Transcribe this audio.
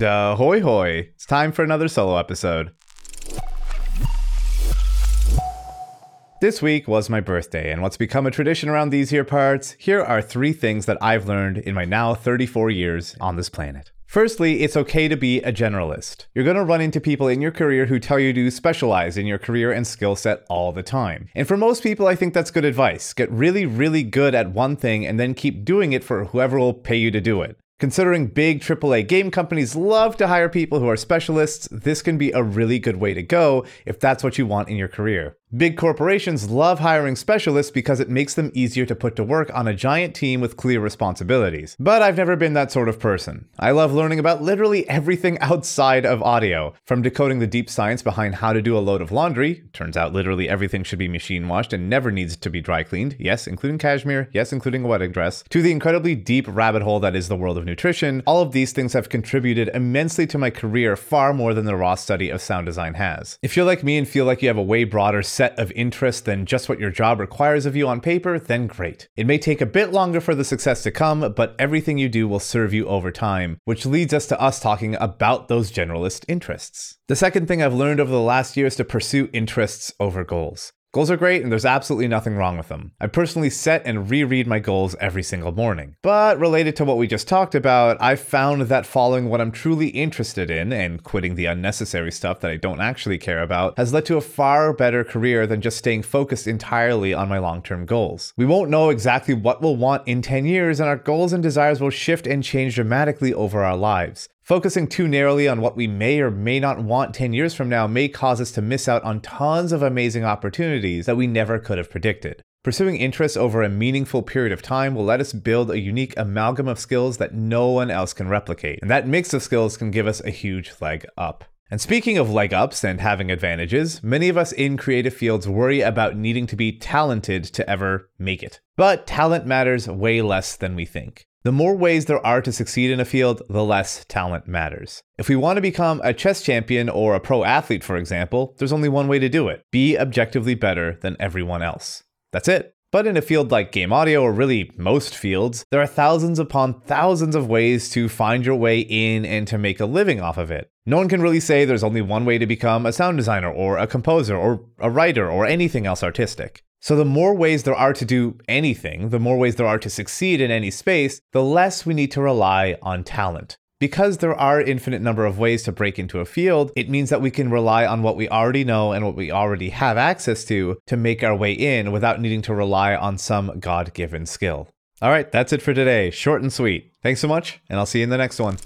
Da hoy hoy! It's time for another solo episode. This week was my birthday, and what's become a tradition around these here parts, here are three things that I've learned in my now 34 years on this planet. Firstly, it's okay to be a generalist. You're going to run into people in your career who tell you to specialize in your career and skill set all the time. And for most people, I think that's good advice. Get really, really good at one thing and then keep doing it for whoever will pay you to do it. Considering big AAA game companies love to hire people who are specialists, this can be a really good way to go if that's what you want in your career. Big corporations love hiring specialists because it makes them easier to put to work on a giant team with clear responsibilities. But I've never been that sort of person. I love learning about literally everything outside of audio, from decoding the deep science behind how to do a load of laundry. Turns out literally everything should be machine washed and never needs to be dry cleaned. Yes, including cashmere. Yes, including a wedding dress. To the incredibly deep rabbit hole that is the world of nutrition. All of these things have contributed immensely to my career far more than the raw study of sound design has. If you're like me and feel like you have a way broader set of interest than just what your job requires of you on paper, then great. It may take a bit longer for the success to come, but everything you do will serve you over time, which leads us to us talking about those generalist interests. The second thing I've learned over the last year is to pursue interests over goals. Goals are great and there's absolutely nothing wrong with them. I personally set and reread my goals every single morning. But related to what we just talked about, I've found that following what I'm truly interested in and quitting the unnecessary stuff that I don't actually care about has led to a far better career than just staying focused entirely on my long term goals. We won't know exactly what we'll want in 10 years, and our goals and desires will shift and change dramatically over our lives. Focusing too narrowly on what we may or may not want 10 years from now may cause us to miss out on tons of amazing opportunities that we never could have predicted. Pursuing interests over a meaningful period of time will let us build a unique amalgam of skills that no one else can replicate, and that mix of skills can give us a huge leg up. And speaking of leg ups and having advantages, many of us in creative fields worry about needing to be talented to ever make it. But talent matters way less than we think. The more ways there are to succeed in a field, the less talent matters. If we want to become a chess champion or a pro athlete, for example, there's only one way to do it be objectively better than everyone else. That's it. But in a field like game audio, or really most fields, there are thousands upon thousands of ways to find your way in and to make a living off of it. No one can really say there's only one way to become a sound designer, or a composer, or a writer, or anything else artistic. So, the more ways there are to do anything, the more ways there are to succeed in any space, the less we need to rely on talent. Because there are infinite number of ways to break into a field, it means that we can rely on what we already know and what we already have access to to make our way in without needing to rely on some God given skill. All right, that's it for today. Short and sweet. Thanks so much, and I'll see you in the next one.